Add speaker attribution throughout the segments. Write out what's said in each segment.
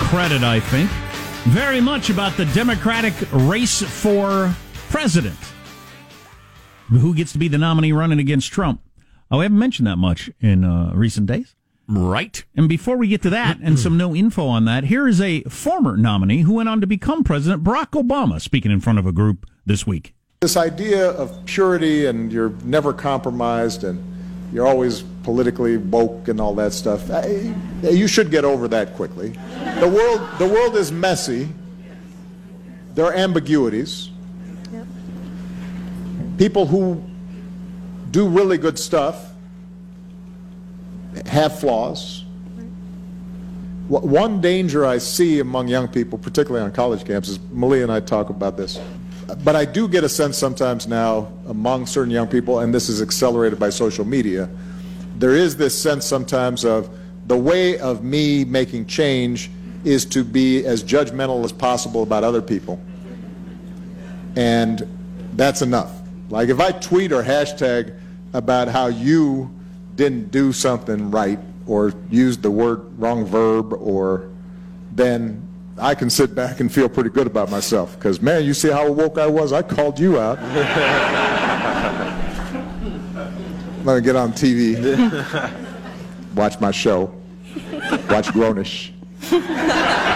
Speaker 1: mentioned, to our credit, I think, very much about the Democratic race for president. Who gets to be the nominee running against Trump? Oh, we haven't mentioned that much in uh, recent days.
Speaker 2: Right.
Speaker 1: And before we get to that and some no info on that, here is a former nominee who went on to become president, Barack Obama, speaking in front of a group this week.
Speaker 3: This idea of purity and you're never compromised and you're always politically woke and all that stuff, I, you should get over that quickly. The world, the world is messy. There are ambiguities. People who do really good stuff have flaws. One danger I see among young people, particularly on college campuses, Malia and I talk about this, but I do get a sense sometimes now among certain young people, and this is accelerated by social media, there is this sense sometimes of the way of me making change is to be as judgmental as possible about other people. And that's enough. Like if I tweet or hashtag about how you didn't do something right or used the word wrong verb or then I can sit back and feel pretty good about myself because man, you see how woke I was? I called you out. Let me get on TV, watch my show, watch Grownish.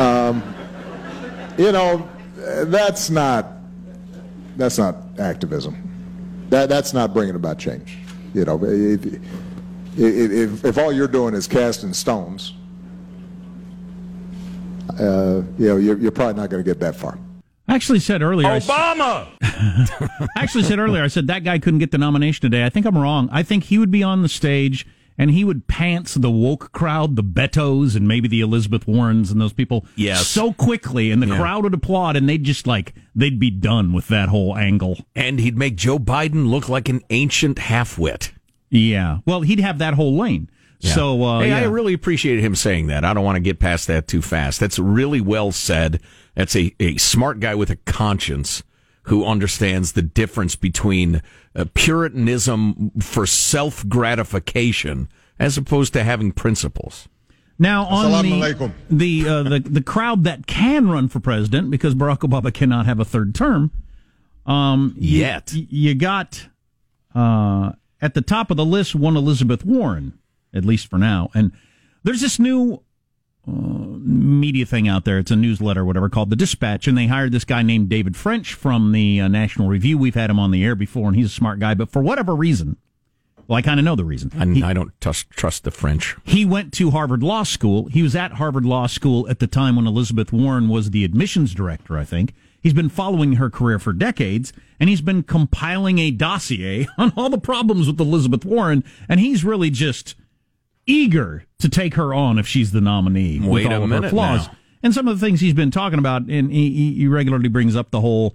Speaker 3: Um, you know, that's not that's not activism. That that's not bringing about change. You know, if, if, if all you're doing is casting stones, uh, you know, you're, you're probably not going to get that far.
Speaker 1: I actually said earlier.
Speaker 2: Obama!
Speaker 1: I actually said earlier, I said that guy couldn't get the nomination today. I think I'm wrong. I think he would be on the stage and he would pants the woke crowd, the Betos and maybe the Elizabeth Warrens and those people
Speaker 2: Yes.
Speaker 1: so quickly, and the
Speaker 2: Yeah.
Speaker 1: crowd would applaud and they'd just like, they'd be done with that whole angle.
Speaker 2: And he'd make Joe Biden look like an ancient halfwit.
Speaker 1: Yeah. Well, he'd have that whole lane. So, uh,
Speaker 2: hey, I really appreciated him saying that. I don't want to get past that too fast. That's really well said. That's a, a smart guy with a conscience who understands the difference between uh, Puritanism for self gratification as opposed to having principles.
Speaker 1: Now on the the, uh, the the crowd that can run for president because Barack Obama cannot have a third term. Um,
Speaker 2: Yet.
Speaker 1: y- you, got uh, at the top of the list one Elizabeth Warren, at least for now, and there's this new uh, media thing out there. It's a newsletter, whatever, called the Dispatch, and they hired this guy named David French from the uh, National Review. We've had him on the air before, and he's a smart guy, but for whatever reason. Well, I kind of know the reason.
Speaker 2: I, I don't trust, trust the French.
Speaker 1: He went to Harvard Law School. He was at Harvard Law School at the time when Elizabeth Warren was the admissions director, I think. He's been following her career for decades, and he's been compiling a dossier on all the problems with Elizabeth Warren, and he's really just eager to take her on if she's the nominee
Speaker 2: Wait
Speaker 1: with all
Speaker 2: a
Speaker 1: of her flaws.
Speaker 2: now.
Speaker 1: And some of the things he's been talking about, and he- he regularly brings up the whole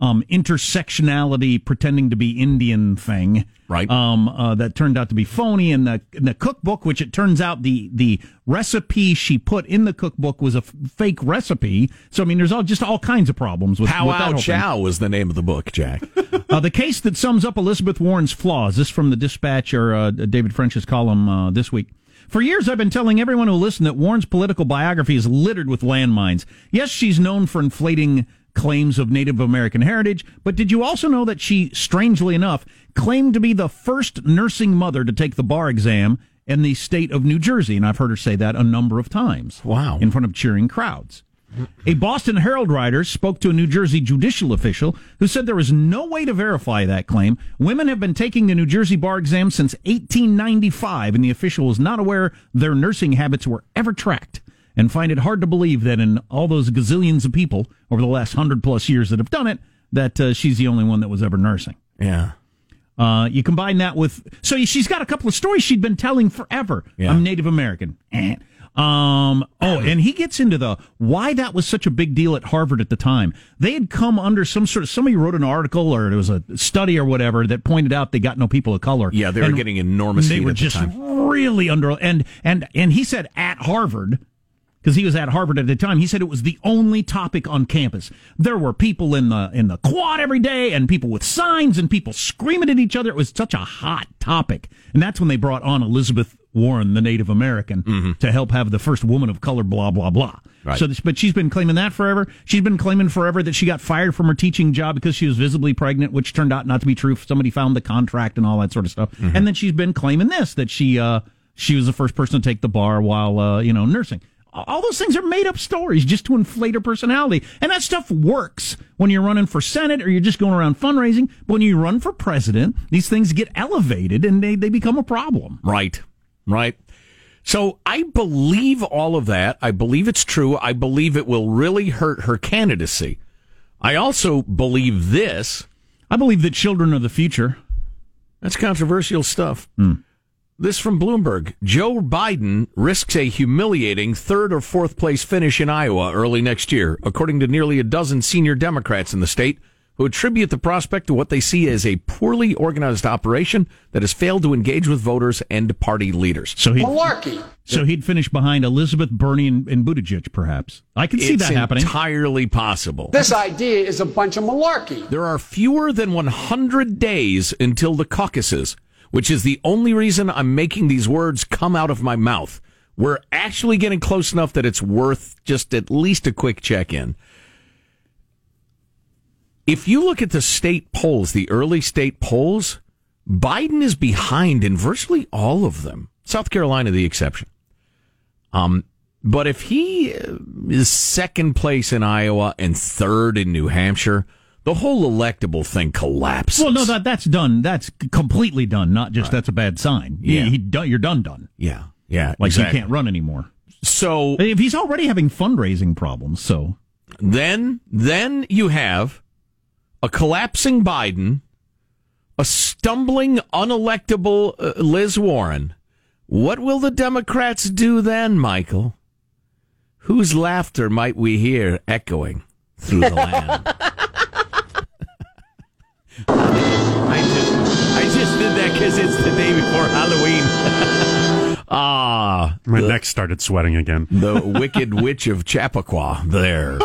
Speaker 1: um, intersectionality, pretending to be Indian thing,
Speaker 2: Right.
Speaker 1: Um, uh, that turned out to be phony. And the in the cookbook, which it turns out the the recipe she put in the cookbook was a f- fake recipe. So I mean, there's all just all kinds of problems with, that
Speaker 2: Wow
Speaker 1: thing.
Speaker 2: Chow was the name of the book, Jack.
Speaker 1: Uh, the case that sums up Elizabeth Warren's flaws. This from the Dispatch or uh, David French's column uh, this week. For years, I've been telling everyone who listened that Warren's political biography is littered with landmines. Yes, she's known for inflating claims of Native American heritage, but did you also know that she, strangely enough, claimed to be the first nursing mother to take the bar exam in the state of New Jersey? And I've heard her say that a number of times.
Speaker 2: Wow.
Speaker 1: In front of cheering crowds. A Boston Herald writer spoke to a New Jersey judicial official who said there is no way to verify that claim. Women have been taking the New Jersey bar exam since 1895, and the official was not aware their nursing habits were ever tracked and find it hard to believe that in all those gazillions of people over the last hundred plus years that have done it, that uh, she's the only one that was ever nursing.
Speaker 2: Yeah.
Speaker 1: Uh, you combine that with so she's got a couple of stories she'd been telling forever.
Speaker 2: Yeah.
Speaker 1: I'm Native American. Eh. Um, oh, and he gets into the why that was such a big deal at Harvard at the time. They had come under some sort of somebody wrote an article or it was a study or whatever that pointed out they got no people of color.
Speaker 2: Yeah, they were getting enormous
Speaker 1: They were
Speaker 2: the
Speaker 1: just
Speaker 2: time.
Speaker 1: really under and and and he said at Harvard because he was at Harvard at the time. He said it was the only topic on campus. There were people in the in the quad every day, and people with signs, and people screaming at each other. It was such a hot topic, and that's when they brought on Elizabeth Warren, the Native American,
Speaker 2: Mm-hmm.
Speaker 1: to help have the first woman of color, blah, blah, blah.
Speaker 2: Right.
Speaker 1: So, this, but she's been claiming that forever. She's been claiming forever that she got fired from her teaching job because she was visibly pregnant, which turned out not to be true. Somebody found the contract and all that sort of stuff.
Speaker 2: Mm-hmm.
Speaker 1: And then she's been claiming this, that she, uh, she was the first person to take the bar while, uh, you know, nursing. All those things are made up stories just to inflate her personality. And that stuff works when you're running for Senate or you're just going around fundraising. But when you run for president, these things get elevated and they, they become a problem.
Speaker 2: Right, right. So I believe all of that. I believe it's true. I believe it will really hurt her candidacy. I also believe this.
Speaker 1: I believe that children are the future.
Speaker 2: That's controversial stuff. Hmm. This from Bloomberg. Joe Biden risks a humiliating third or fourth place finish in Iowa early next year, according to nearly a dozen senior Democrats in the state who attribute the prospect to what they see as a poorly organized operation that has failed to engage with voters and party leaders.
Speaker 1: So he
Speaker 4: Malarkey.
Speaker 1: so he'd finish behind Elizabeth, Bernie, and, and Buttigieg, perhaps. I can see
Speaker 2: it's
Speaker 1: that happening.
Speaker 2: entirely possible.
Speaker 4: This idea is a bunch of malarkey.
Speaker 2: There are fewer than 100 days until the caucuses, which is the only reason I'm making these words come out of my mouth. We're actually getting close enough that it's worth just at least a quick check in. If you look at the state polls, the early state polls, Biden is behind in virtually all of them. South Carolina, the exception. Um, but if he is second place in Iowa and third in New Hampshire, the whole electable thing collapses.
Speaker 1: well, no, that that's done. That's completely done. Not just that's a bad sign.
Speaker 2: Yeah.
Speaker 1: He, he done, you're done, done.
Speaker 2: yeah, yeah,
Speaker 1: Like
Speaker 2: exactly.
Speaker 1: he can't run anymore.
Speaker 2: So
Speaker 1: If he's already having fundraising problems, so
Speaker 2: then, then you have a collapsing Biden, a stumbling, unelectable uh, Liz Warren. What will the Democrats do then, Michael? Whose laughter might we hear echoing through the land? I just, I just did that because it's the day before Halloween. ah,
Speaker 5: My neck started sweating again.
Speaker 2: the Wicked Witch of Chappaqua there.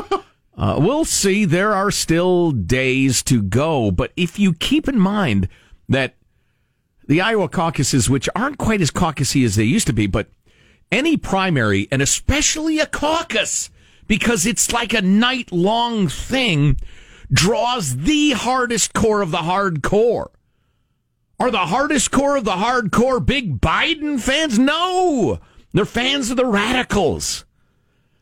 Speaker 2: Uh, we'll see. There are still days to go, but if you keep in mind that the Iowa caucuses, which aren't quite as caucusy as they used to be, but any primary, and especially a caucus, because it's like a night long thing, draws the hardest core of the hardcore. Are the hardest core of the hardcore big Biden fans? No! They're fans of the radicals.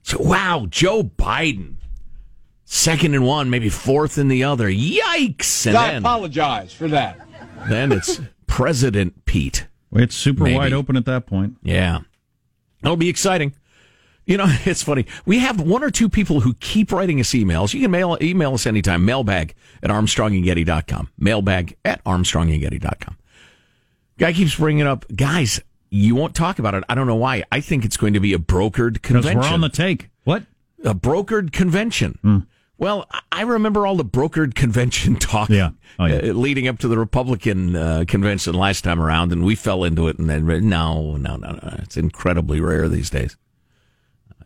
Speaker 2: So, wow, Joe Biden. Second in one, maybe fourth in the other. Yikes! And
Speaker 4: I
Speaker 2: then,
Speaker 4: apologize for that.
Speaker 2: then it's President Pete.
Speaker 1: it's super
Speaker 2: Maybe.
Speaker 1: wide open at that point.
Speaker 2: Yeah. That'll be exciting. You know, it's funny. We have one or two people who keep writing us emails. You can mail email us anytime. Mailbag at armstrongandgetty.com. Mailbag at armstrongandgetty.com. Guy keeps bringing up, guys, you won't talk about it. I don't know why. I think it's going to be a brokered convention.
Speaker 1: we're on the take. What?
Speaker 2: a brokered convention.
Speaker 1: Hmm.
Speaker 2: Well, I remember all the brokered convention talk
Speaker 1: Yeah. Oh, yeah.
Speaker 2: uh, leading up to the Republican uh, convention last time around, and we fell into it. And then, no, no, no, no. It's incredibly rare these days.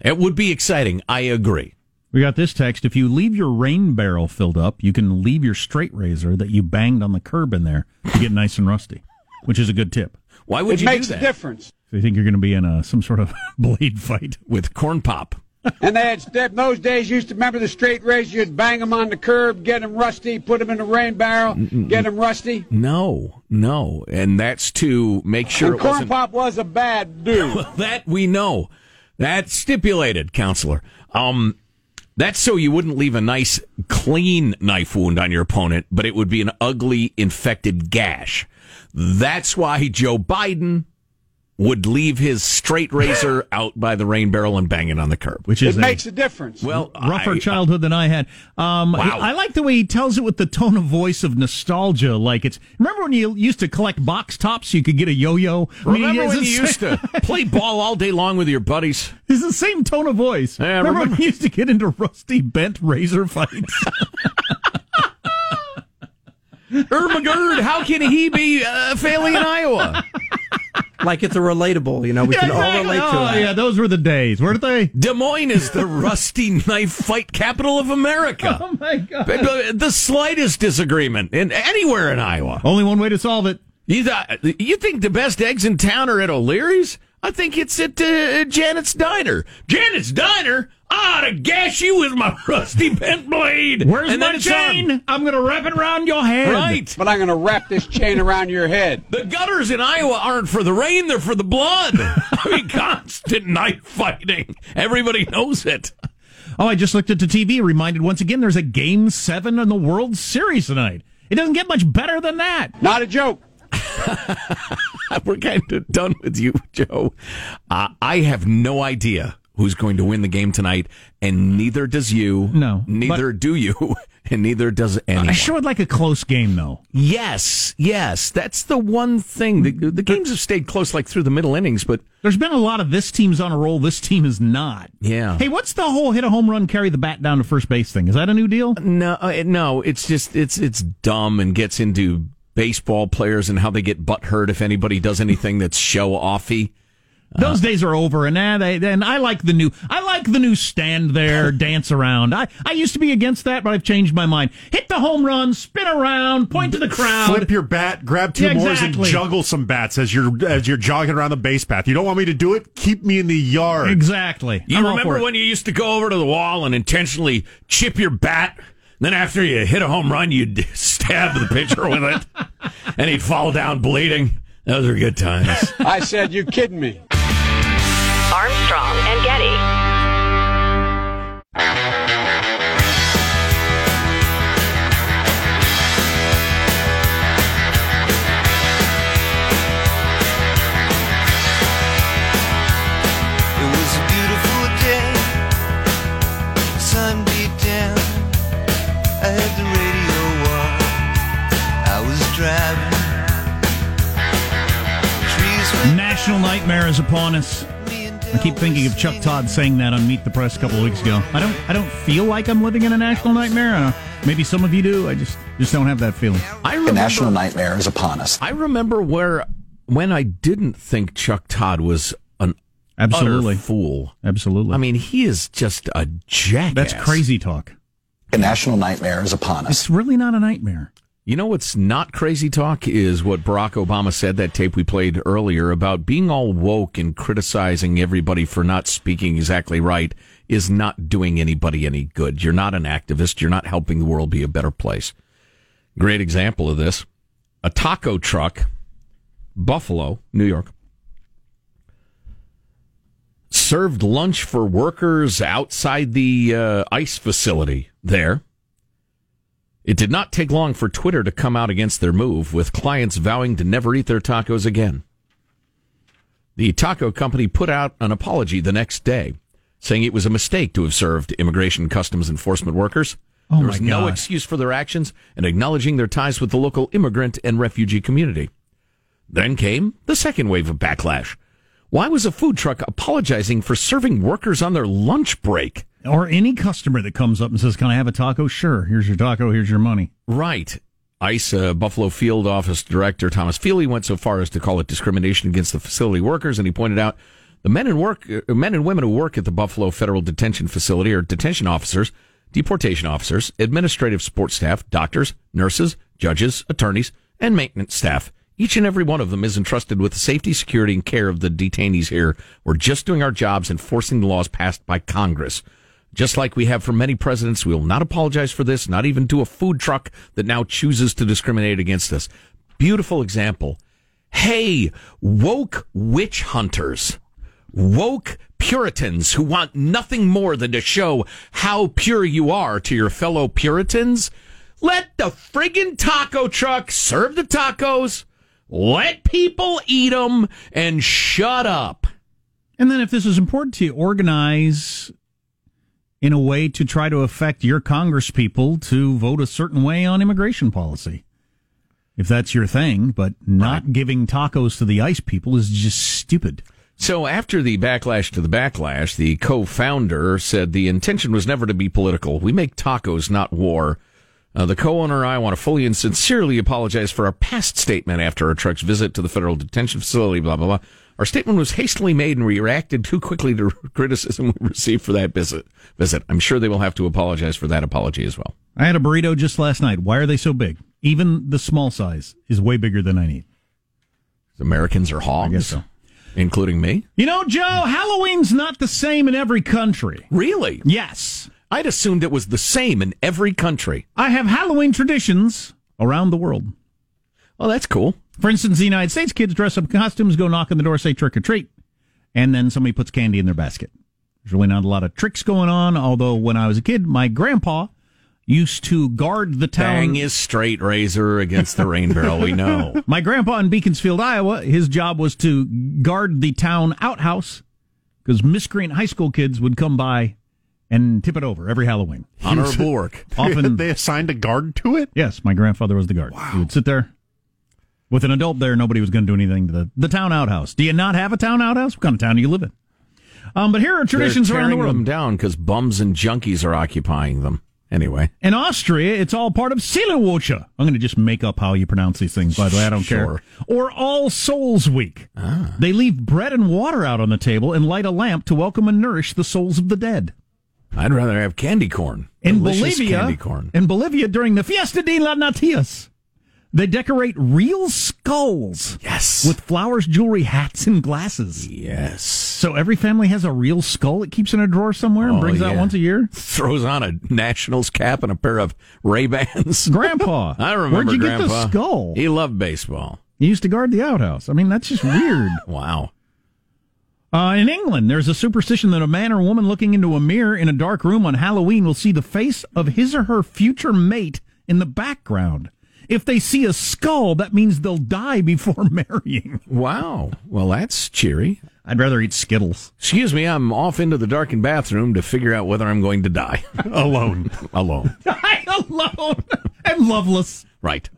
Speaker 2: It would be exciting. I agree.
Speaker 1: We got this text. If you leave your rain barrel filled up, you can leave your straight razor that you banged on the curb in there to get nice and rusty, which is a good tip.
Speaker 2: Why would
Speaker 4: It
Speaker 2: you
Speaker 4: makes
Speaker 2: do
Speaker 4: a difference.
Speaker 1: If you think you're going to be in a, some sort of blade fight.
Speaker 2: with corn pop?
Speaker 4: And they had that those days used to remember the straight razor. You'd bang them on the curb, get them rusty, put them in the rain barrel, get them rusty.
Speaker 2: No, no, and that's to make sure
Speaker 4: And
Speaker 2: it
Speaker 4: corn
Speaker 2: wasn't.
Speaker 4: pop was a bad dude.
Speaker 2: that we know. That's stipulated, counselor. Um, that's so you wouldn't leave a nice, clean knife wound on your opponent, but it would be an ugly, infected gash. That's why Joe Biden would leave his straight razor out by the rain barrel and bang it on the curb.
Speaker 1: Which
Speaker 4: it
Speaker 1: is a
Speaker 4: makes a difference.
Speaker 2: Well,
Speaker 1: rougher
Speaker 2: I-
Speaker 1: childhood than I had. Um,
Speaker 2: Wow.
Speaker 1: I like the way he tells it with the tone of voice of nostalgia. Like it's remember when you used to collect box tops, so you could get a yo-yo. I mean,
Speaker 2: Remember when you
Speaker 1: same-
Speaker 2: used to play ball all day long with your buddies?
Speaker 1: It's the same tone of voice.
Speaker 2: Yeah,
Speaker 1: remember,
Speaker 2: remember-
Speaker 1: when you used to get into rusty bent razor fights?
Speaker 2: Ermagerd, how can he be uh, failing in Iowa?
Speaker 6: Like it's a relatable, you know, we can all relate to
Speaker 1: oh,
Speaker 6: it.
Speaker 1: yeah, those were the days, weren't they?
Speaker 2: Des Moines is the rusty knife fight capital of America.
Speaker 1: Oh my god!
Speaker 2: But- but The slightest disagreement in anywhere in Iowa.
Speaker 1: Only one way to solve it:
Speaker 2: You thought, you think the best eggs in town are at O'Leary's? I think it's at uh, Janet's Diner. Janet's Diner? I ought to gash you with my rusty bent blade.
Speaker 1: Where's
Speaker 2: and
Speaker 1: my
Speaker 2: then it's on.
Speaker 1: chain? I'm going to wrap it around your head.
Speaker 2: Right.
Speaker 4: But I'm going to wrap this chain around your head.
Speaker 2: The gutters in Iowa aren't for the rain, they're for the blood. I mean, constant night fighting. Everybody knows it.
Speaker 1: Oh, I just looked at the TV, reminded once again there's a game seven in the World Series tonight. It doesn't get much better than that.
Speaker 4: Not a joke.
Speaker 2: We're kind of done with you, Joe. Uh, I have no idea who's going to win the game tonight, and neither does you.
Speaker 1: No,
Speaker 2: Neither do you, and neither does anyone.
Speaker 1: I sure would like a close game, though.
Speaker 2: Yes, yes. That's the one thing. The, the games have stayed close like through the middle innings, but
Speaker 1: There's been a lot of this team's on a roll, this team is not.
Speaker 2: Yeah.
Speaker 1: Hey, what's the whole hit a home run, carry the bat down to first base thing? Is that a new deal?
Speaker 2: no, uh, no, it's just it's it's dumb and gets into baseball players and how they get butt hurt if anybody does anything that's show offy.
Speaker 1: Those days are over, and uh, they, and I like the new. I like the new stand there, dance around. I, I used to be against that, but I've changed my mind. Hit the home run, spin around, point to the crowd.
Speaker 5: Flip your bat, grab two
Speaker 1: Yeah,
Speaker 5: more
Speaker 1: exactly.
Speaker 5: and juggle some bats as you're as you're jogging around the base path. You don't want me to do it? Keep me in the yard.
Speaker 1: Exactly.
Speaker 2: You
Speaker 1: I'm
Speaker 2: remember when you used to go over to the wall and intentionally chip your bat? Then after you hit a home run, you'd stab the pitcher with it, and he'd fall down bleeding. Those were good times.
Speaker 4: I said, you kidding me.
Speaker 7: Armstrong and Getty.
Speaker 1: National nightmare is upon us. I keep thinking of Chuck Todd saying that on Meet the Press a couple of weeks ago. I don't. I don't feel like I'm living in a national nightmare. I don't. Maybe some of you do. I just just don't have that feeling.
Speaker 2: I
Speaker 8: The
Speaker 2: remember,
Speaker 8: national nightmare is upon us.
Speaker 2: I remember where when I didn't think Chuck Todd was an
Speaker 1: Absolutely.
Speaker 2: utter fool.
Speaker 1: Absolutely.
Speaker 2: I mean, he is just a jackass.
Speaker 1: that's crazy talk.
Speaker 8: The national nightmare is upon us.
Speaker 1: It's really not a nightmare.
Speaker 2: You know what's not crazy talk is what Barack Obama said that tape we played earlier about being all woke and criticizing everybody for not speaking exactly right is not doing anybody any good. You're not an activist. You're not helping the world be a better place. Great example of this. A taco truck, Buffalo, New York, served lunch for workers outside the uh, ICE facility there. It did not take long for Twitter to come out against their move, with clients vowing to never eat their tacos again. The taco company put out an apology the next day, saying it was a mistake to have served Immigration Customs Enforcement workers.
Speaker 1: Oh,
Speaker 2: there was no excuse for their actions and acknowledging their ties with the local immigrant and refugee community. Then came the second wave of backlash. Why was a food truck apologizing for serving workers on their lunch break?
Speaker 1: Or any customer that comes up and says, "Can I have a taco?" Sure. Here's your taco. Here's your money.
Speaker 2: Right. ICE uh, Buffalo Field Office Director Thomas Feeley went so far as to call it discrimination against the facility workers, and he pointed out the men and work, uh, men and women who work at the Buffalo Federal Detention Facility are detention officers, deportation officers, administrative support staff, doctors, nurses, judges, attorneys, and maintenance staff. Each and every one of them is entrusted with the safety, security, and care of the detainees here. We're just doing our jobs enforcing the laws passed by Congress. Just like we have for many presidents, we will not apologize for this, not even to a food truck that now chooses to discriminate against us. Beautiful example. Hey, woke witch hunters, woke Puritans who want nothing more than to show how pure you are to your fellow Puritans. Let the friggin' taco truck serve the tacos, let people eat them, and shut up.
Speaker 1: And then, if this is important to you, organize in a way to try to affect your Congress people to vote a certain way on immigration policy. If that's your thing, but not giving tacos to the ICE people is just stupid.
Speaker 2: So after the backlash to the backlash, the co-founder said the intention was never to be political. We make tacos, not war. Uh, the co-owner and I want to fully and sincerely apologize for our past statement after our truck's visit to the federal detention facility, blah, blah, blah. Our statement was hastily made and we reacted too quickly to criticism we received for that visit. Visit. I'm sure they will have to apologize for that apology as well.
Speaker 1: I had a burrito just last night. Why are they so big? Even the small size is way bigger than I need.
Speaker 2: Americans are hogs,
Speaker 1: guess so.
Speaker 2: including me.
Speaker 1: You know, Joe, Halloween's not the same in every country.
Speaker 2: Really?
Speaker 1: Yes.
Speaker 2: I'd assumed it was the same in every country.
Speaker 1: I have Halloween traditions around the world.
Speaker 2: Well, that's cool.
Speaker 1: For instance, the United States kids dress up in costumes, go knock on the door, say trick or treat, and then somebody puts candy in their basket. There's really not a lot of tricks going on, although when I was a kid, my grandpa used to guard the town.
Speaker 2: Bang his straight razor against the rain barrel. We know.
Speaker 1: My grandpa in Beaconsfield, Iowa, his job was to guard the town outhouse because miscreant high school kids would come by and tip it over every Halloween.
Speaker 2: Honorable work.
Speaker 1: Often,
Speaker 5: they assigned a guard to it.
Speaker 1: yes, my grandfather was the guard. Wow. He would sit there with an adult there. Nobody was going to do anything to the, the town outhouse. Do you not have a town outhouse? What kind of town do you live in? Um, but here are traditions around the
Speaker 2: tearing them down because bums and junkies are occupying them. Anyway,
Speaker 1: In Austria, it's all part of Silewoche. I'm going to just make up how you pronounce these things, by the way. I don't
Speaker 2: Sure.
Speaker 1: care. Or All Souls Week. They leave bread and water out on the table and light a lamp to welcome and nourish the souls of the dead.
Speaker 2: I'd rather have candy corn.
Speaker 1: In
Speaker 2: Delicious
Speaker 1: Bolivia,
Speaker 2: candy corn.
Speaker 1: in Bolivia during the Fiesta de la Natias, they decorate real skulls
Speaker 2: Yes.
Speaker 1: with flowers, jewelry, hats, and glasses.
Speaker 2: yes.
Speaker 1: So every family has a real skull it keeps in a drawer somewhere and
Speaker 2: Oh,
Speaker 1: brings out
Speaker 2: yeah.
Speaker 1: once a year.
Speaker 2: Throws on a Nationals cap and a pair of Ray Bans.
Speaker 1: Grandpa,
Speaker 2: I remember
Speaker 1: Where'd you
Speaker 2: Grandpa.
Speaker 1: get the skull?
Speaker 2: He loved baseball.
Speaker 1: He used to guard the outhouse. I mean, that's just weird.
Speaker 2: Wow.
Speaker 1: Uh, in England, there's a superstition that a man or woman looking into a mirror in a dark room on Halloween will see the face of his or her future mate in the background. If they see a skull, that means they'll die before marrying.
Speaker 2: Wow. Well, that's cheery.
Speaker 1: I'd rather eat Skittles.
Speaker 2: Excuse me, I'm off into the darkened bathroom to figure out whether I'm going to die
Speaker 5: Alone.
Speaker 2: alone.
Speaker 1: Die alone and loveless.
Speaker 2: Right.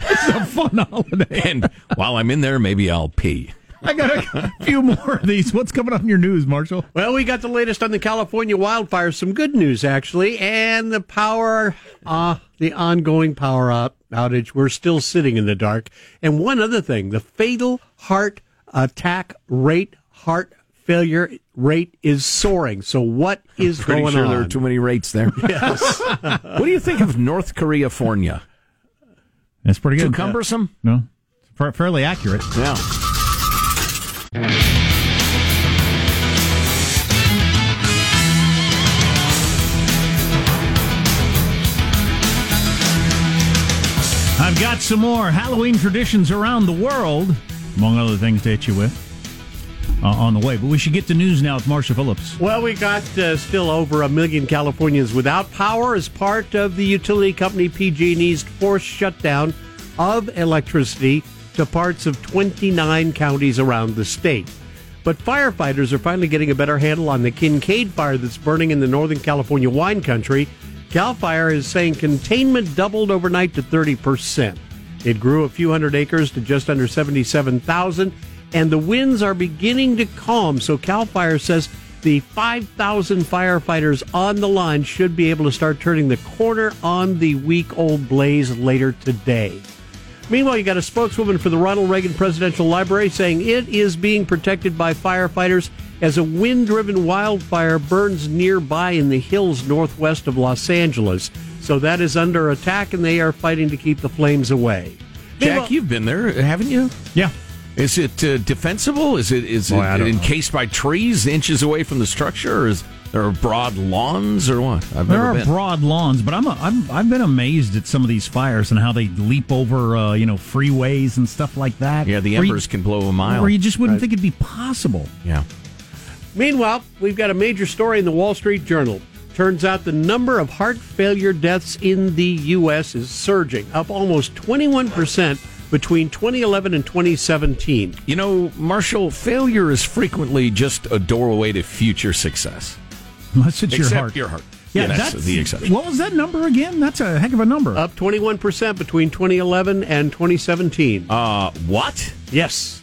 Speaker 1: It's a fun holiday.
Speaker 2: And while I'm in there, maybe I'll pee.
Speaker 1: I got a few more of these. What's coming up in your news, Marshall?
Speaker 6: Well, we got the latest on the California wildfires. Some good news, actually, and the power, uh, the ongoing power out, outage. We're still sitting in the dark. And one other thing, the fatal heart attack rate, heart failure rate is soaring. So what is
Speaker 2: Pretty
Speaker 6: going
Speaker 2: sure
Speaker 6: on?
Speaker 2: there are too many rates there. Yes. what do you think of North Korea, Fornia?
Speaker 1: That's pretty good.
Speaker 2: Too
Speaker 1: good.
Speaker 2: cumbersome?
Speaker 1: No, Fa- fairly accurate.
Speaker 2: Yeah.
Speaker 1: I've got some more Halloween traditions around the world, among other things to hit you with uh, on the way. But we should get to news now with Marcia Phillips.
Speaker 6: Well, we got uh, still over a million Californians without power as part of the utility company PG&E's forced shutdown of electricity to parts of 29 counties around the state. But firefighters are finally getting a better handle on the Kincade fire that's burning in the Northern California wine country. Cal Fire is saying containment doubled overnight to 30%. It grew a few hundred acres to just under 77,000, and the winds are beginning to calm. So Cal Fire says the 5,000 firefighters on the line should be able to start turning the corner on the week old blaze later today. Meanwhile, you got a spokeswoman for the Ronald Reagan Presidential Library saying it is being protected by firefighters as a wind driven wildfire burns nearby in the hills northwest of Los Angeles. So that is under attack, and they are fighting to keep the flames away.
Speaker 2: Jack, you've been there, haven't you?
Speaker 1: Yeah.
Speaker 2: Is it uh, defensible? Is it is
Speaker 5: Boy,
Speaker 2: it
Speaker 5: don't know.
Speaker 2: encased by trees inches away from the structure, or is there are broad lawns, or what? I've
Speaker 1: There
Speaker 2: never
Speaker 1: are
Speaker 2: been.
Speaker 1: broad lawns, but I'm, a, I'm I've been amazed at some of these fires and how they leap over uh, you know freeways and stuff like that.
Speaker 2: yeah, the
Speaker 1: Where you-
Speaker 2: embers can blow a mile.
Speaker 1: Where you just wouldn't think it'd be possible.
Speaker 2: yeah.
Speaker 6: Meanwhile, we've got a major story in the Wall Street Journal. Turns out the number of heart failure deaths in the U.S. is surging, up almost 21% between 2011 and 2017.
Speaker 2: You know, Marshall, failure is frequently just a doorway to future success.
Speaker 1: Unless it's
Speaker 2: Except
Speaker 1: your heart.
Speaker 2: your heart.
Speaker 1: Yeah,
Speaker 2: Yeah, that's the exception.
Speaker 1: What was that number again? That's a heck of a number.
Speaker 6: Up 21% between 2011 and 2017.
Speaker 2: Uh, what?
Speaker 6: Yes.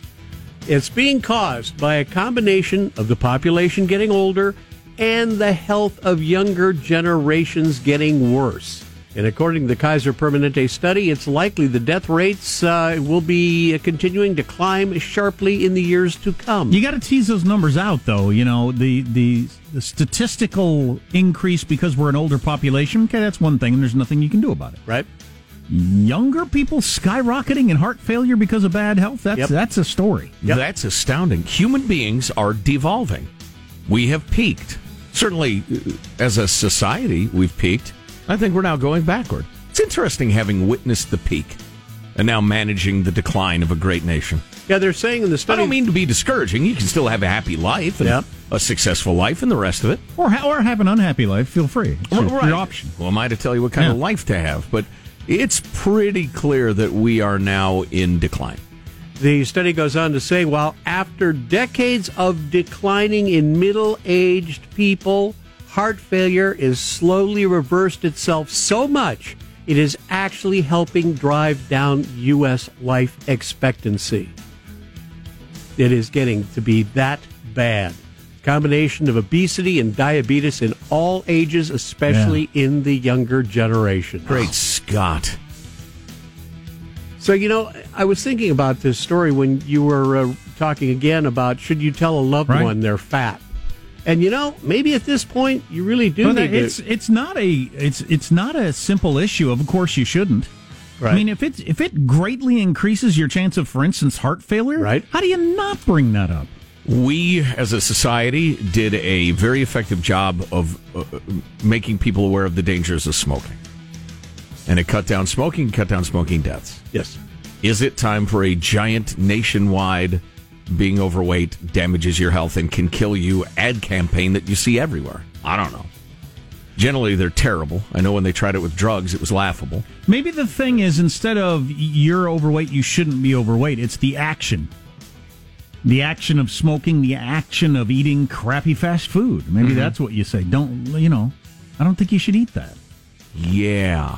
Speaker 6: It's being caused by a combination of the population getting older and the health of younger generations getting worse. And according to the Kaiser Permanente study, it's likely the death rates uh, will be continuing to climb sharply in the years to come.
Speaker 1: You got to tease those numbers out, though. You know the, the the statistical increase because we're an older population. Okay, that's one thing, and there's nothing you can do about it.
Speaker 6: right?
Speaker 1: younger people skyrocketing in heart failure because of bad health. That's
Speaker 6: Yep.
Speaker 1: that's a story.
Speaker 2: That's astounding. Human beings are devolving. We have peaked. Certainly, uh, as a society, we've peaked. I think we're now going backward. It's interesting having witnessed the peak and now managing the decline of a great nation.
Speaker 6: Yeah, they're saying in the study.
Speaker 2: I don't mean to be discouraging. You can still have a happy life and
Speaker 6: Yep.
Speaker 2: a successful life and the rest of it.
Speaker 1: Or ha- or have an unhappy life. Feel free. It's your,
Speaker 2: Right.
Speaker 1: your option.
Speaker 2: Who am I to tell you what kind of life to have? But it's pretty clear that we are now in decline.
Speaker 6: The study goes on to say while after decades of declining in middle aged people, heart failure is slowly reversed itself so much it is actually helping drive down U.S. life expectancy. It is getting to be that bad. Combination of obesity and diabetes in all ages, especially in the younger generation.
Speaker 2: Great Scott.
Speaker 6: So, you know, I was thinking about this story when you were uh, talking again about should you tell a loved
Speaker 1: Right.
Speaker 6: one they're fat? And you know, maybe at this point you really do
Speaker 1: Well,
Speaker 6: need
Speaker 1: it's
Speaker 6: to.
Speaker 1: it's not a it's it's not a simple issue. Of course, you shouldn't. I mean, if it if it greatly increases your chance of, for instance, heart failure,
Speaker 6: Right.
Speaker 1: How do you not bring that up?
Speaker 2: We, as a society, did a very effective job of uh, making people aware of the dangers of smoking. And it cut down smoking, cut down smoking deaths.
Speaker 6: Yes.
Speaker 2: Is it time for a giant nationwide being overweight damages your health and can kill you ad campaign that you see everywhere? I don't know. Generally, they're terrible. I know when they tried it with drugs, it was laughable.
Speaker 1: Maybe the thing is instead of you're overweight, you shouldn't be overweight. It's the action. The action of smoking, the action of eating crappy fast food. Maybe
Speaker 2: Mm-hmm.
Speaker 1: that's what you say. Don't, you know, I don't think you should eat that.
Speaker 2: Yeah.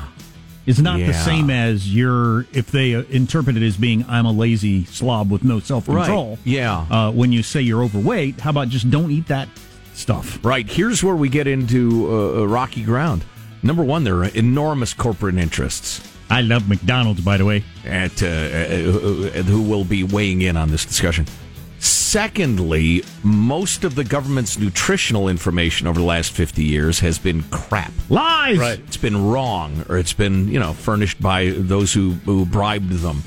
Speaker 1: It's not the same as you're, if they interpret it as being, I'm a lazy slob with no self control.
Speaker 2: Right. Yeah.
Speaker 1: Uh, when you say you're overweight, how about just don't eat that stuff?
Speaker 2: Right. Here's where we get into uh, uh, rocky ground. Number one, there are enormous corporate interests
Speaker 1: I love McDonald's, by the way.
Speaker 2: at uh, uh, uh, who will be weighing in on this discussion. Secondly, most of the government's nutritional information over the last 50 years has been crap.
Speaker 1: Lies!
Speaker 2: It's been wrong, or it's been, you know, furnished by those who, who bribed them.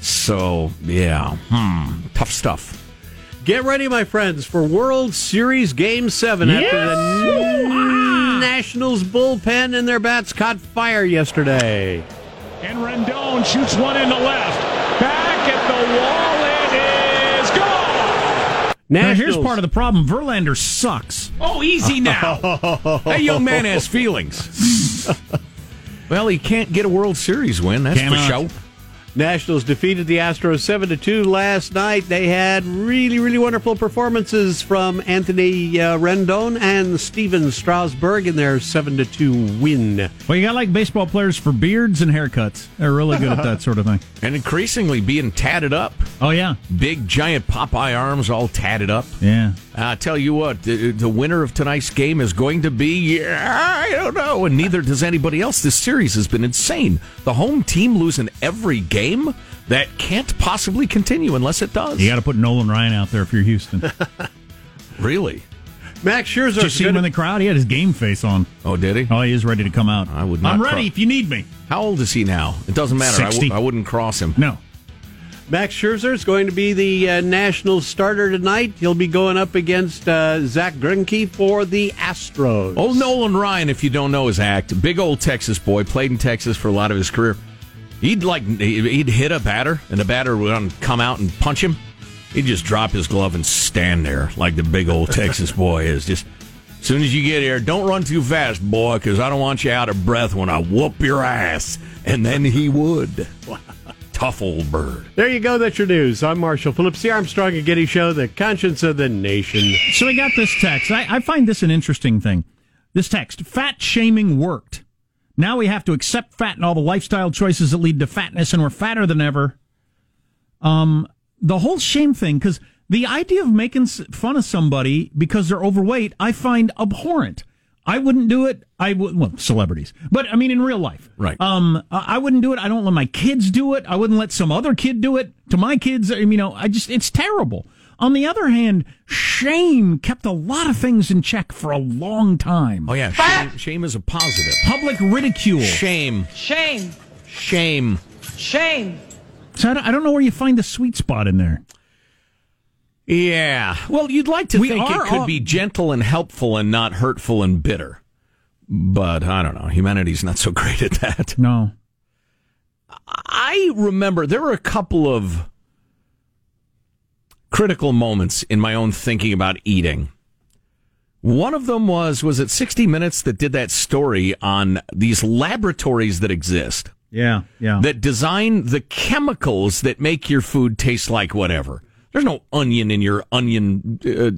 Speaker 2: So, yeah, hmm, tough stuff.
Speaker 6: Get ready, my friends, for World Series Game 7 after the Nationals bullpen and their bats caught fire yesterday.
Speaker 9: And Rendon shoots one into left. Back at the wall. Gone.
Speaker 1: Now, here's part of the problem Verlander sucks.
Speaker 2: Oh, easy now. that young man has feelings. well, he can't get a World Series win, that's
Speaker 1: Cannot.
Speaker 2: for sure.
Speaker 6: Nationals defeated the Astros 7 to 2 last night. They had really, really wonderful performances from Anthony uh, Rendon and Stephen Strasburg in their 7 to 2 win.
Speaker 1: Well, you got like baseball players for beards and haircuts. They're really good at that sort of thing.
Speaker 2: And increasingly being tatted up.
Speaker 1: Oh, yeah.
Speaker 2: Big, giant Popeye arms all tatted up.
Speaker 1: Yeah.
Speaker 2: Uh, I tell you what, the, the winner of tonight's game is going to be, yeah, I don't know, and neither does anybody else. This series has been insane. The home team losing every game, that can't possibly continue unless it does.
Speaker 1: You got to put Nolan Ryan out there if you're Houston. Did
Speaker 2: Really?
Speaker 6: Max Scherzer
Speaker 1: you see him in the crowd? He had his game face on.
Speaker 2: Oh, did he?
Speaker 1: Oh, he is ready to come out.
Speaker 2: I would not
Speaker 1: I'm ready
Speaker 2: cro-
Speaker 1: if you need me.
Speaker 2: How old is he now? It doesn't matter. I,
Speaker 1: 60.
Speaker 2: w- I wouldn't cross him.
Speaker 1: No.
Speaker 6: Max Scherzer is going to be the uh, national starter tonight. He'll be going up against uh, Zack Greinke for the Astros.
Speaker 2: Old Nolan Ryan, if you don't know his act, big old Texas boy, played in Texas for a lot of his career. He'd like he'd hit a batter, and the batter would come out and punch him. He'd just drop his glove and stand there like the big old Texas boy is. Just as soon as you get here, don't run too fast, boy, because I don't want you out of breath when I whoop your ass. And then he would. Tough old bird.
Speaker 6: There you go. That's your news. I'm Marshall Phillips, the Armstrong and Getty Show, the conscience of the nation.
Speaker 1: So we got this text. I, I find this an interesting thing. This text fat shaming worked. Now we have to accept fat and all the lifestyle choices that lead to fatness, and we're fatter than ever. Um, the whole shame thing, because the idea of making fun of somebody because they're overweight, I find abhorrent. I wouldn't do it. I would, well, celebrities, but I mean in real life.
Speaker 2: Right.
Speaker 1: Um, I I wouldn't do it. I don't let my kids do it. I wouldn't let some other kid do it to my kids. I mean, you know, I just, it's terrible. On the other hand, shame kept a lot of things in check for a long time.
Speaker 2: Oh yeah, shame, shame is a positive.
Speaker 1: Public ridicule.
Speaker 2: Shame.
Speaker 10: Shame.
Speaker 2: Shame.
Speaker 10: Shame.
Speaker 1: So I don't, I don't know where you find the sweet spot in there.
Speaker 2: Yeah. Well, you'd like to
Speaker 1: We
Speaker 2: think it could
Speaker 1: all-
Speaker 2: be gentle and helpful and not hurtful and bitter. But I don't know. Humanity's not so great at that.
Speaker 1: No.
Speaker 2: I remember there were a couple of critical moments in my own thinking about eating. One of them was was it 60 Minutes that did that story on these laboratories that exist
Speaker 1: Yeah, yeah.
Speaker 2: that design the chemicals that make your food taste like whatever. There's no onion in your onion uh,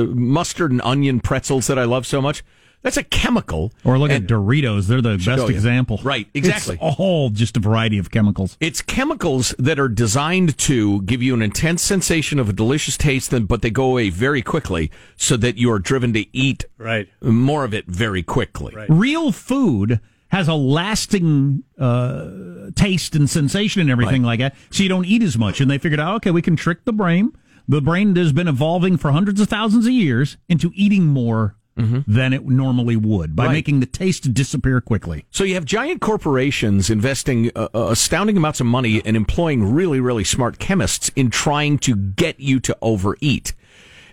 Speaker 2: uh, mustard and onion pretzels that I love so much. That's a chemical.
Speaker 1: or look
Speaker 2: And-
Speaker 1: at Doritos. They're the best
Speaker 2: go, yeah.
Speaker 1: example.
Speaker 2: Right, exactly.
Speaker 1: It's all just a variety of chemicals.
Speaker 2: It's chemicals that are designed to give you an intense sensation of a delicious taste, then- but they go away very quickly so that you are driven to eat
Speaker 6: Right.
Speaker 2: more of it very quickly.
Speaker 1: Real food has a lasting uh, taste and sensation and everything like that, so you don't eat as much. And they figured out, okay, we can trick the brain. The brain has been evolving for hundreds of thousands of years into eating more than it normally would by
Speaker 2: Right.
Speaker 1: making the taste disappear quickly.
Speaker 2: So you have giant corporations investing uh, uh, astounding amounts of money and employing really, really smart chemists in trying to get you to overeat.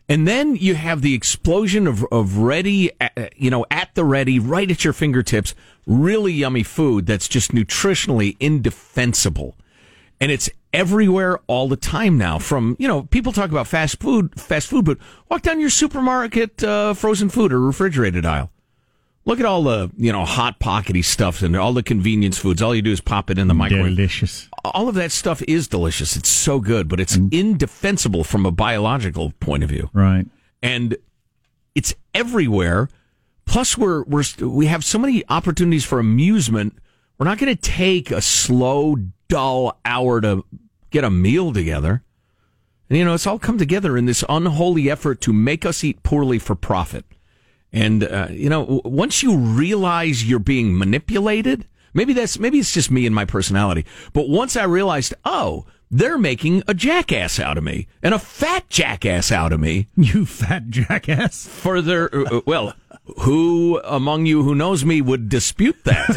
Speaker 2: And then you have the explosion of, of ready, uh, you know, at the ready, right at your fingertips, really yummy food that's just nutritionally indefensible. And it's everywhere all the time now. From, you know, people talk about fast food, fast food, but walk down your supermarket uh, frozen food or refrigerated aisle. Look at all the, you know, hot pockety stuff and all the convenience foods. All you do is pop it in the microwave.
Speaker 1: Delicious.
Speaker 2: All of that stuff is delicious. It's so good, but it's indefensible from a biological point of view.
Speaker 1: Right.
Speaker 2: And it's everywhere. Plus, we're, we're, we have so many opportunities for amusement. We're not going to take a slow, dull hour to get a meal together. And, you know, it's all come together in this unholy effort to make us eat poorly for profit. And, uh, you know, w- once you realize you're being manipulated, maybe that's, maybe it's just me and my personality. But once I realized, oh, they're making a jackass out of me and a fat jackass out of me
Speaker 1: You fat jackass.
Speaker 2: for their, uh, uh, well, who among you who knows me would dispute that?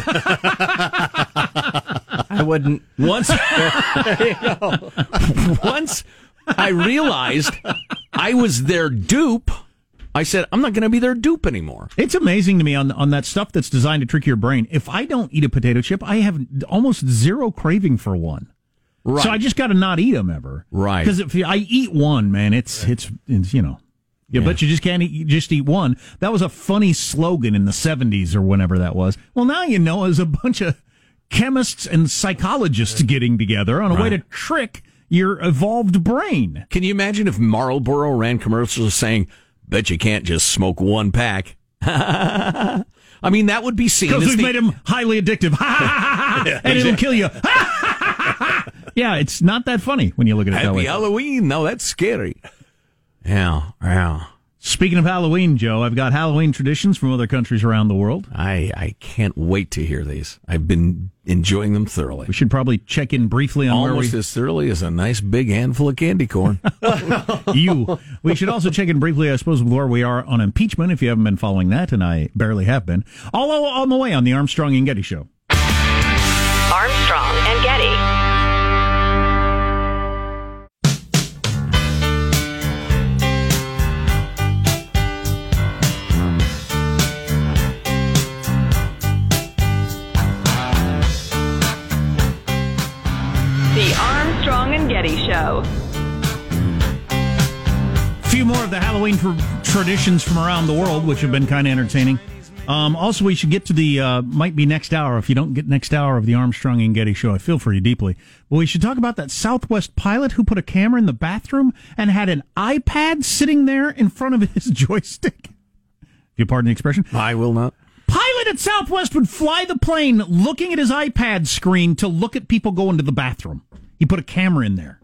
Speaker 6: I wouldn't.
Speaker 2: Once, once I realized I was their dupe, I said, I'm not going to be their dupe anymore.
Speaker 1: It's amazing to me on on that stuff that's designed to trick your brain. If I don't eat a potato chip, I have almost zero craving for one.
Speaker 2: Right.
Speaker 1: So I just got to not eat them ever.
Speaker 2: Right.
Speaker 1: Because if I eat one, man, it's it's, it's you know. Yeah, but you just can't eat, just eat one. That was a funny slogan in the 70s or whenever that was. Well, now you know is a bunch of chemists and psychologists getting together on a way to trick your evolved brain.
Speaker 2: Can you imagine if Marlboro ran commercials saying, bet you can't just smoke one pack? I mean, that would be seen
Speaker 1: Because we've
Speaker 2: the-
Speaker 1: made them highly addictive. and it'll kill you. yeah, it's not that funny when you look at it that
Speaker 2: Happy
Speaker 1: way.
Speaker 2: Halloween. No, that's scary. Yeah, yeah.
Speaker 1: Speaking of Halloween, Joe, I've got Halloween traditions from other countries around the world.
Speaker 2: I, I can't wait to hear these. I've been enjoying them thoroughly.
Speaker 1: We should probably check in briefly on
Speaker 2: Almost
Speaker 1: where
Speaker 2: as thoroughly as a nice big handful of candy corn.
Speaker 1: you. We should also check in briefly, I suppose, with where we are on impeachment. If you haven't been following that, and I barely have been, all on the way on the Armstrong and Getty show.
Speaker 7: Armstrong and Getty.
Speaker 1: Few more of the Halloween tr- traditions from around the world, which have been kind of entertaining. Um, also, we should get to the uh, might be next hour. If you don't get next hour of the Armstrong and Getty show, I feel for you deeply. But we should talk about that Southwest pilot who put a camera in the bathroom and had an iPad sitting there in front of his joystick. If you pardon the expression.
Speaker 2: I will not.
Speaker 1: Pilot at Southwest would fly the plane looking at his iPad screen to look at people going to the bathroom. He put a camera in there.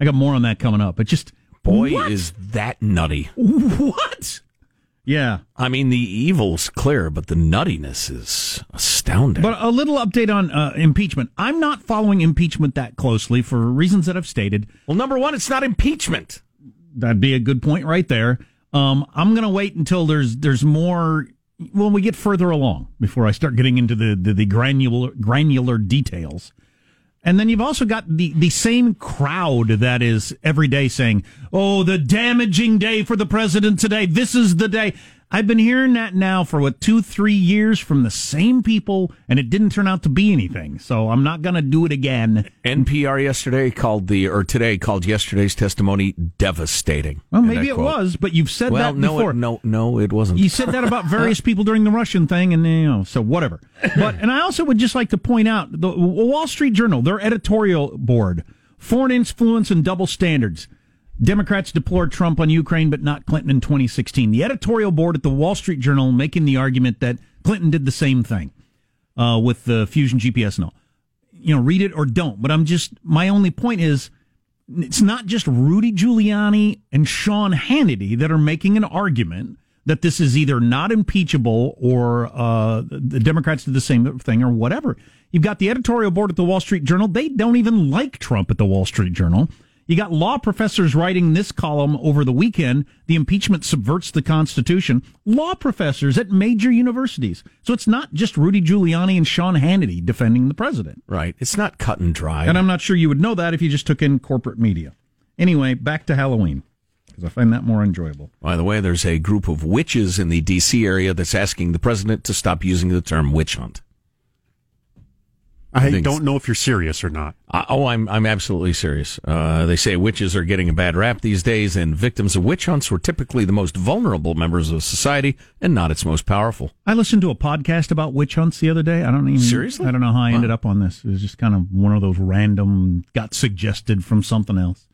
Speaker 1: I got more on that coming up. But just
Speaker 2: Boy,
Speaker 1: what?
Speaker 2: is that nutty.
Speaker 1: what? Yeah.
Speaker 2: I mean, the evil's clear, but the nuttiness is astounding.
Speaker 1: But a little update on uh, impeachment. I'm not following impeachment that closely for reasons that I've stated.
Speaker 2: well, number one, it's not impeachment.
Speaker 1: That'd be a good point right there. Um, I'm going to wait until there's there's more when we get further along before I start getting into the, the, the granular granular details. And then you've also got the, the same crowd that is every day saying, Oh, the damaging day for the president today. This is the day. I've been hearing that now for what, two, three years from the same people, and it didn't turn out to be anything. So I'm not going to do it again.
Speaker 2: NPR yesterday called the, or today called yesterday's testimony devastating.
Speaker 1: Well, maybe it
Speaker 2: quote,
Speaker 1: was, but you've said
Speaker 2: Well,
Speaker 1: that
Speaker 2: no,
Speaker 1: before.
Speaker 2: it, no, no, it wasn't.
Speaker 1: You said that about various people during the Russian thing, and you know, so whatever. But and I also would just like to point out the Wall Street Journal, their editorial board, foreign influence and double standards. Democrats deplored Trump on Ukraine, but not Clinton in 2016. The editorial board at the Wall Street Journal making the argument that Clinton did the same thing uh, with the Fusion GPS and all. You know, read it or don't. But I'm just my only point is it's not just Rudy Giuliani and Sean Hannity that are making an argument that this is either not impeachable or uh, the Democrats did the same thing or whatever. You've got the editorial board at the Wall Street Journal. They don't even like Trump at the Wall Street Journal. You got law professors writing this column over the weekend. The impeachment subverts the Constitution. Law professors at major universities. So it's not just Rudy Giuliani and Sean Hannity defending the president.
Speaker 2: right. It's not cut and dry.
Speaker 1: And I'm not sure you would know that if you just took in corporate media. Anyway, back to Halloween because I find that more enjoyable.
Speaker 2: By the way, there's a group of witches in the D.C. area that's asking the president to stop using the term witch hunt.
Speaker 5: I
Speaker 2: Thanks.
Speaker 5: don't know if you're serious or not.
Speaker 2: Uh, oh, I'm I'm absolutely serious. Uh, they say witches are getting a bad rap these days, and victims of witch hunts were typically the most vulnerable members of society and not its most powerful.
Speaker 1: I listened to a podcast about witch hunts the other day. I don't even
Speaker 2: Seriously?
Speaker 1: I don't know how I ended up on this. It was just kind of one of those random got suggested from something else.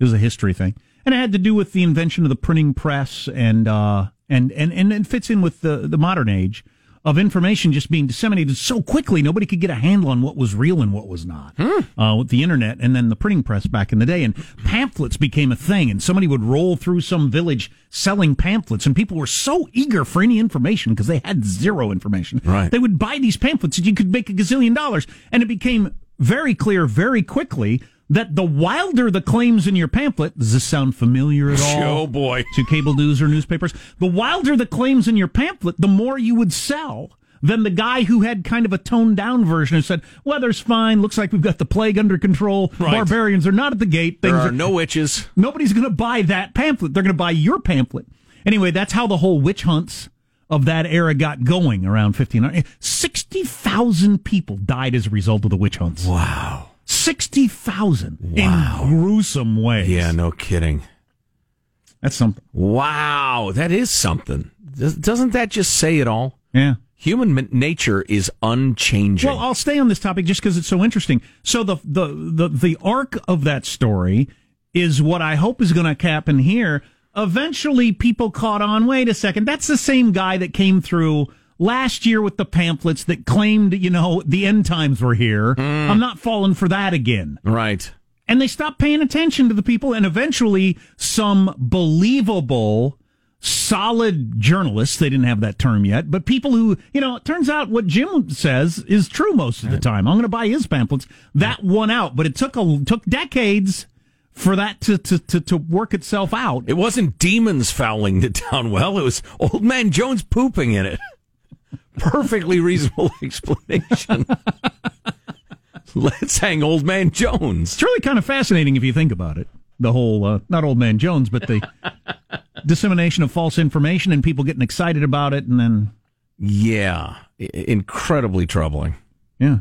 Speaker 1: It was a history thing, and it had to do with the invention of the printing press, and uh, and and and it fits in with the the modern age of information just being disseminated so quickly nobody could get a handle on what was real and what was not uh, with the internet and then the printing press back in the day. And pamphlets became a thing and somebody would roll through some village selling pamphlets and people were so eager for any information because they had zero information.
Speaker 2: Right.
Speaker 1: they would buy these pamphlets and you could make a gazillion dollars and it became very clear very quickly that the wilder the claims in your pamphlet does this sound familiar at all
Speaker 2: Oh, boy.
Speaker 1: to cable news or newspapers. The wilder the claims in your pamphlet, the more you would sell than the guy who had kind of a toned down version who said, weather's fine, looks like we've got the plague under control,
Speaker 2: Right.
Speaker 1: barbarians are not at the gate,
Speaker 2: There
Speaker 1: things
Speaker 2: are no witches.
Speaker 1: nobody's going to buy that pamphlet. They're going to buy your pamphlet. Anyway, that's how the whole witch hunts of that era got going around 1500. 60,000 people died as a result of the witch hunts.
Speaker 2: Wow.
Speaker 1: 60,000 in gruesome ways.
Speaker 2: Yeah, no kidding.
Speaker 1: That's something.
Speaker 2: Wow, that is something. Does- Doesn't that just say it all?
Speaker 1: Yeah.
Speaker 2: Human nature is unchanging.
Speaker 1: Well, I'll stay on this topic just because it's so interesting. So the the the the arc of that story is what I hope is going to happen here. Eventually, people caught on. Wait a second, that's the same guy that came through last year with the pamphlets that claimed, you know, the end times were here. Hmm. I'm not falling for that again.
Speaker 2: right.
Speaker 1: And they stopped paying attention to the people, and eventually, some believable, solid journalists, they didn't have that term yet, but people who, you know, it turns out what Jim says is true most of the time. I'm going to buy his pamphlets. That won out, but it took a, took decades for that to, to, to, to work itself out.
Speaker 2: It wasn't demons fouling the town well. It was old man Jones pooping in it. Perfectly reasonable explanation. Let's hang old man Jones.
Speaker 1: It's really kind of fascinating if you think about it. The whole, uh, not old man Jones, but the dissemination of false information and people getting excited about it and then,
Speaker 2: Yeah, I- incredibly troubling.
Speaker 1: yeah.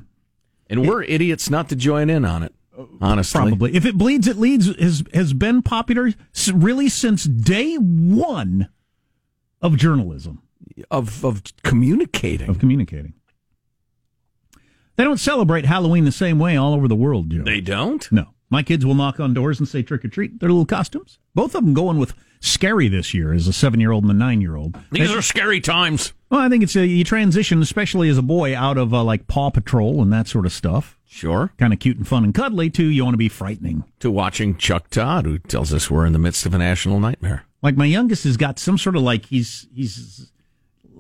Speaker 2: And we're idiots not to join in on it. Honestly,
Speaker 1: Probably. If it bleeds, it leads has has been popular really since day one of journalism
Speaker 2: of of communicating.
Speaker 1: of communicating. They don't celebrate Halloween the same way all over the world, Joe.
Speaker 2: They don't.
Speaker 1: no, my kids will knock on doors and say trick or treat. Their little costumes. Both of them going with scary this year as a seven year old and a nine year old.
Speaker 2: These are scary times.
Speaker 1: Well, I think it's a you transition, especially as a boy, out of uh, like Paw Patrol and that sort of stuff,
Speaker 2: Sure.
Speaker 1: kind of cute and fun and cuddly, too. you want to be frightening.
Speaker 2: To watching Chuck Todd, who tells us we're in the midst of a national nightmare.
Speaker 1: Like my youngest has got some sort of like he's he's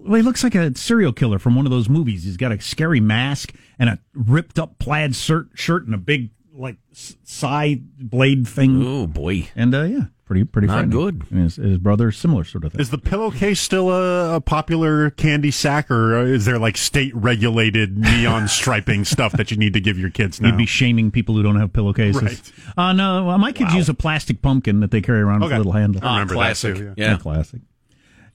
Speaker 1: well, he looks like a serial killer from one of those movies. He's got a scary mask and a ripped up plaid shirt shirt and a big like side blade thing.
Speaker 2: Oh boy.
Speaker 1: And uh, yeah, Pretty pretty
Speaker 2: Not good.
Speaker 1: And his, his brother, similar sort of thing.
Speaker 5: Is the pillowcase still a, a popular candy sack, or is there like state regulated neon striping stuff that you need to give your kids now?
Speaker 1: You'd be shaming people who don't have pillowcases.
Speaker 5: Right.
Speaker 1: Uh, no, uh, my kids use a plastic pumpkin that they carry around with a little handle.
Speaker 5: I remember that
Speaker 2: classic.
Speaker 5: too,
Speaker 2: yeah.
Speaker 1: classic.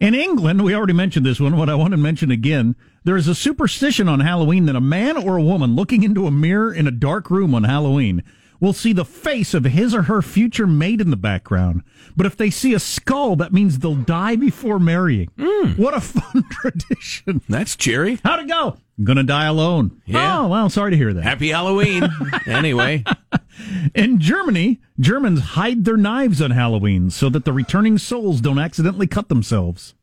Speaker 1: In England, we already mentioned this one. What I want to mention again, there is a superstition on Halloween that a man or a woman looking into a mirror in a dark room on Halloween will see the face of his or her future mate in the background. But if they see a skull, that means they'll die before marrying. Hmm. What a fun tradition.
Speaker 2: That's cheery.
Speaker 1: How'd it go? I'm gonna die alone.
Speaker 2: Yeah.
Speaker 1: Oh, well, sorry to hear that.
Speaker 2: Happy Halloween. anyway,
Speaker 1: In Germany, Germans hide their knives on Halloween so that the returning souls don't accidentally cut themselves.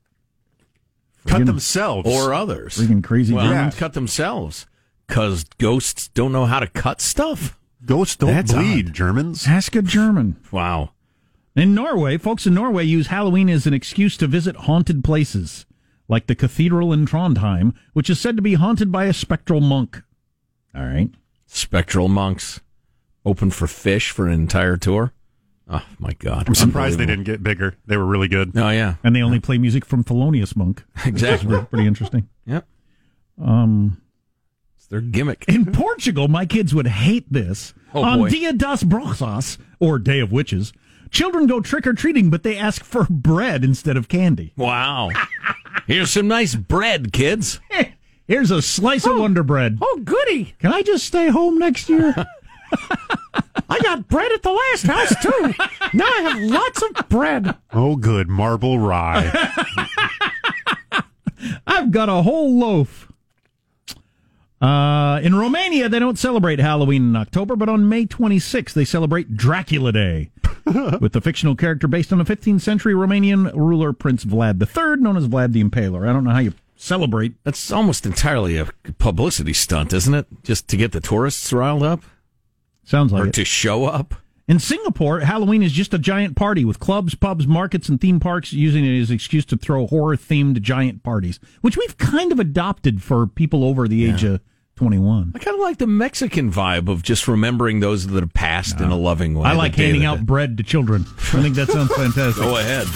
Speaker 5: cut themselves
Speaker 2: or others.
Speaker 1: Freaking crazy
Speaker 2: Well,
Speaker 1: Germans.
Speaker 2: cut themselves because ghosts don't know how to cut stuff.
Speaker 5: Ghosts don't
Speaker 2: That's
Speaker 5: bleed.
Speaker 2: odd.
Speaker 5: Germans.
Speaker 1: Ask a German.
Speaker 2: Wow.
Speaker 1: In Norway, folks in Norway use Halloween as an excuse to visit haunted places, like the cathedral in Trondheim, which is said to be haunted by a spectral monk. All right.
Speaker 2: Spectral monks open for Phish for an entire tour. Oh my God!
Speaker 5: I'm surprised they didn't get bigger. They were really good.
Speaker 2: Oh yeah,
Speaker 1: And they only play music from Thelonious Monk.
Speaker 2: exactly.
Speaker 1: Pretty, pretty interesting.
Speaker 2: yep,
Speaker 1: Um,
Speaker 2: it's their gimmick.
Speaker 1: in Portugal, my kids would hate this.
Speaker 2: Oh,
Speaker 1: On
Speaker 2: boy.
Speaker 1: Dia das Bruxas, or Day of Witches, children go trick or treating, but they ask for bread instead of candy.
Speaker 2: Wow. Here's some nice bread, kids.
Speaker 1: Here's a slice of Wonder Bread.
Speaker 2: Oh, goody.
Speaker 1: Can I just stay home next year?
Speaker 6: I got bread at the last house too. Now I have lots of bread.
Speaker 5: Oh, good marble rye.
Speaker 1: I've got a whole loaf. Uh, in Romania, they don't celebrate Halloween in October, but on May 26th, they celebrate Dracula Day with the fictional character based on a 15th century Romanian ruler, Prince Vlad III, known as Vlad the Impaler. I don't know how you celebrate.
Speaker 2: That's almost entirely a publicity stunt, isn't it? Just to get the tourists riled up
Speaker 1: Sounds like
Speaker 2: or
Speaker 1: it.
Speaker 2: to show up.
Speaker 1: In Singapore, Halloween is just a giant party with clubs, pubs, markets, and theme parks using it as an excuse to throw horror themed giant parties, which we've kind of adopted for people over the age of 21.
Speaker 2: I kind of like the Mexican vibe of just remembering those that have passed in a loving way.
Speaker 1: I like handing out bread to children. I think that sounds fantastic.
Speaker 2: Go ahead.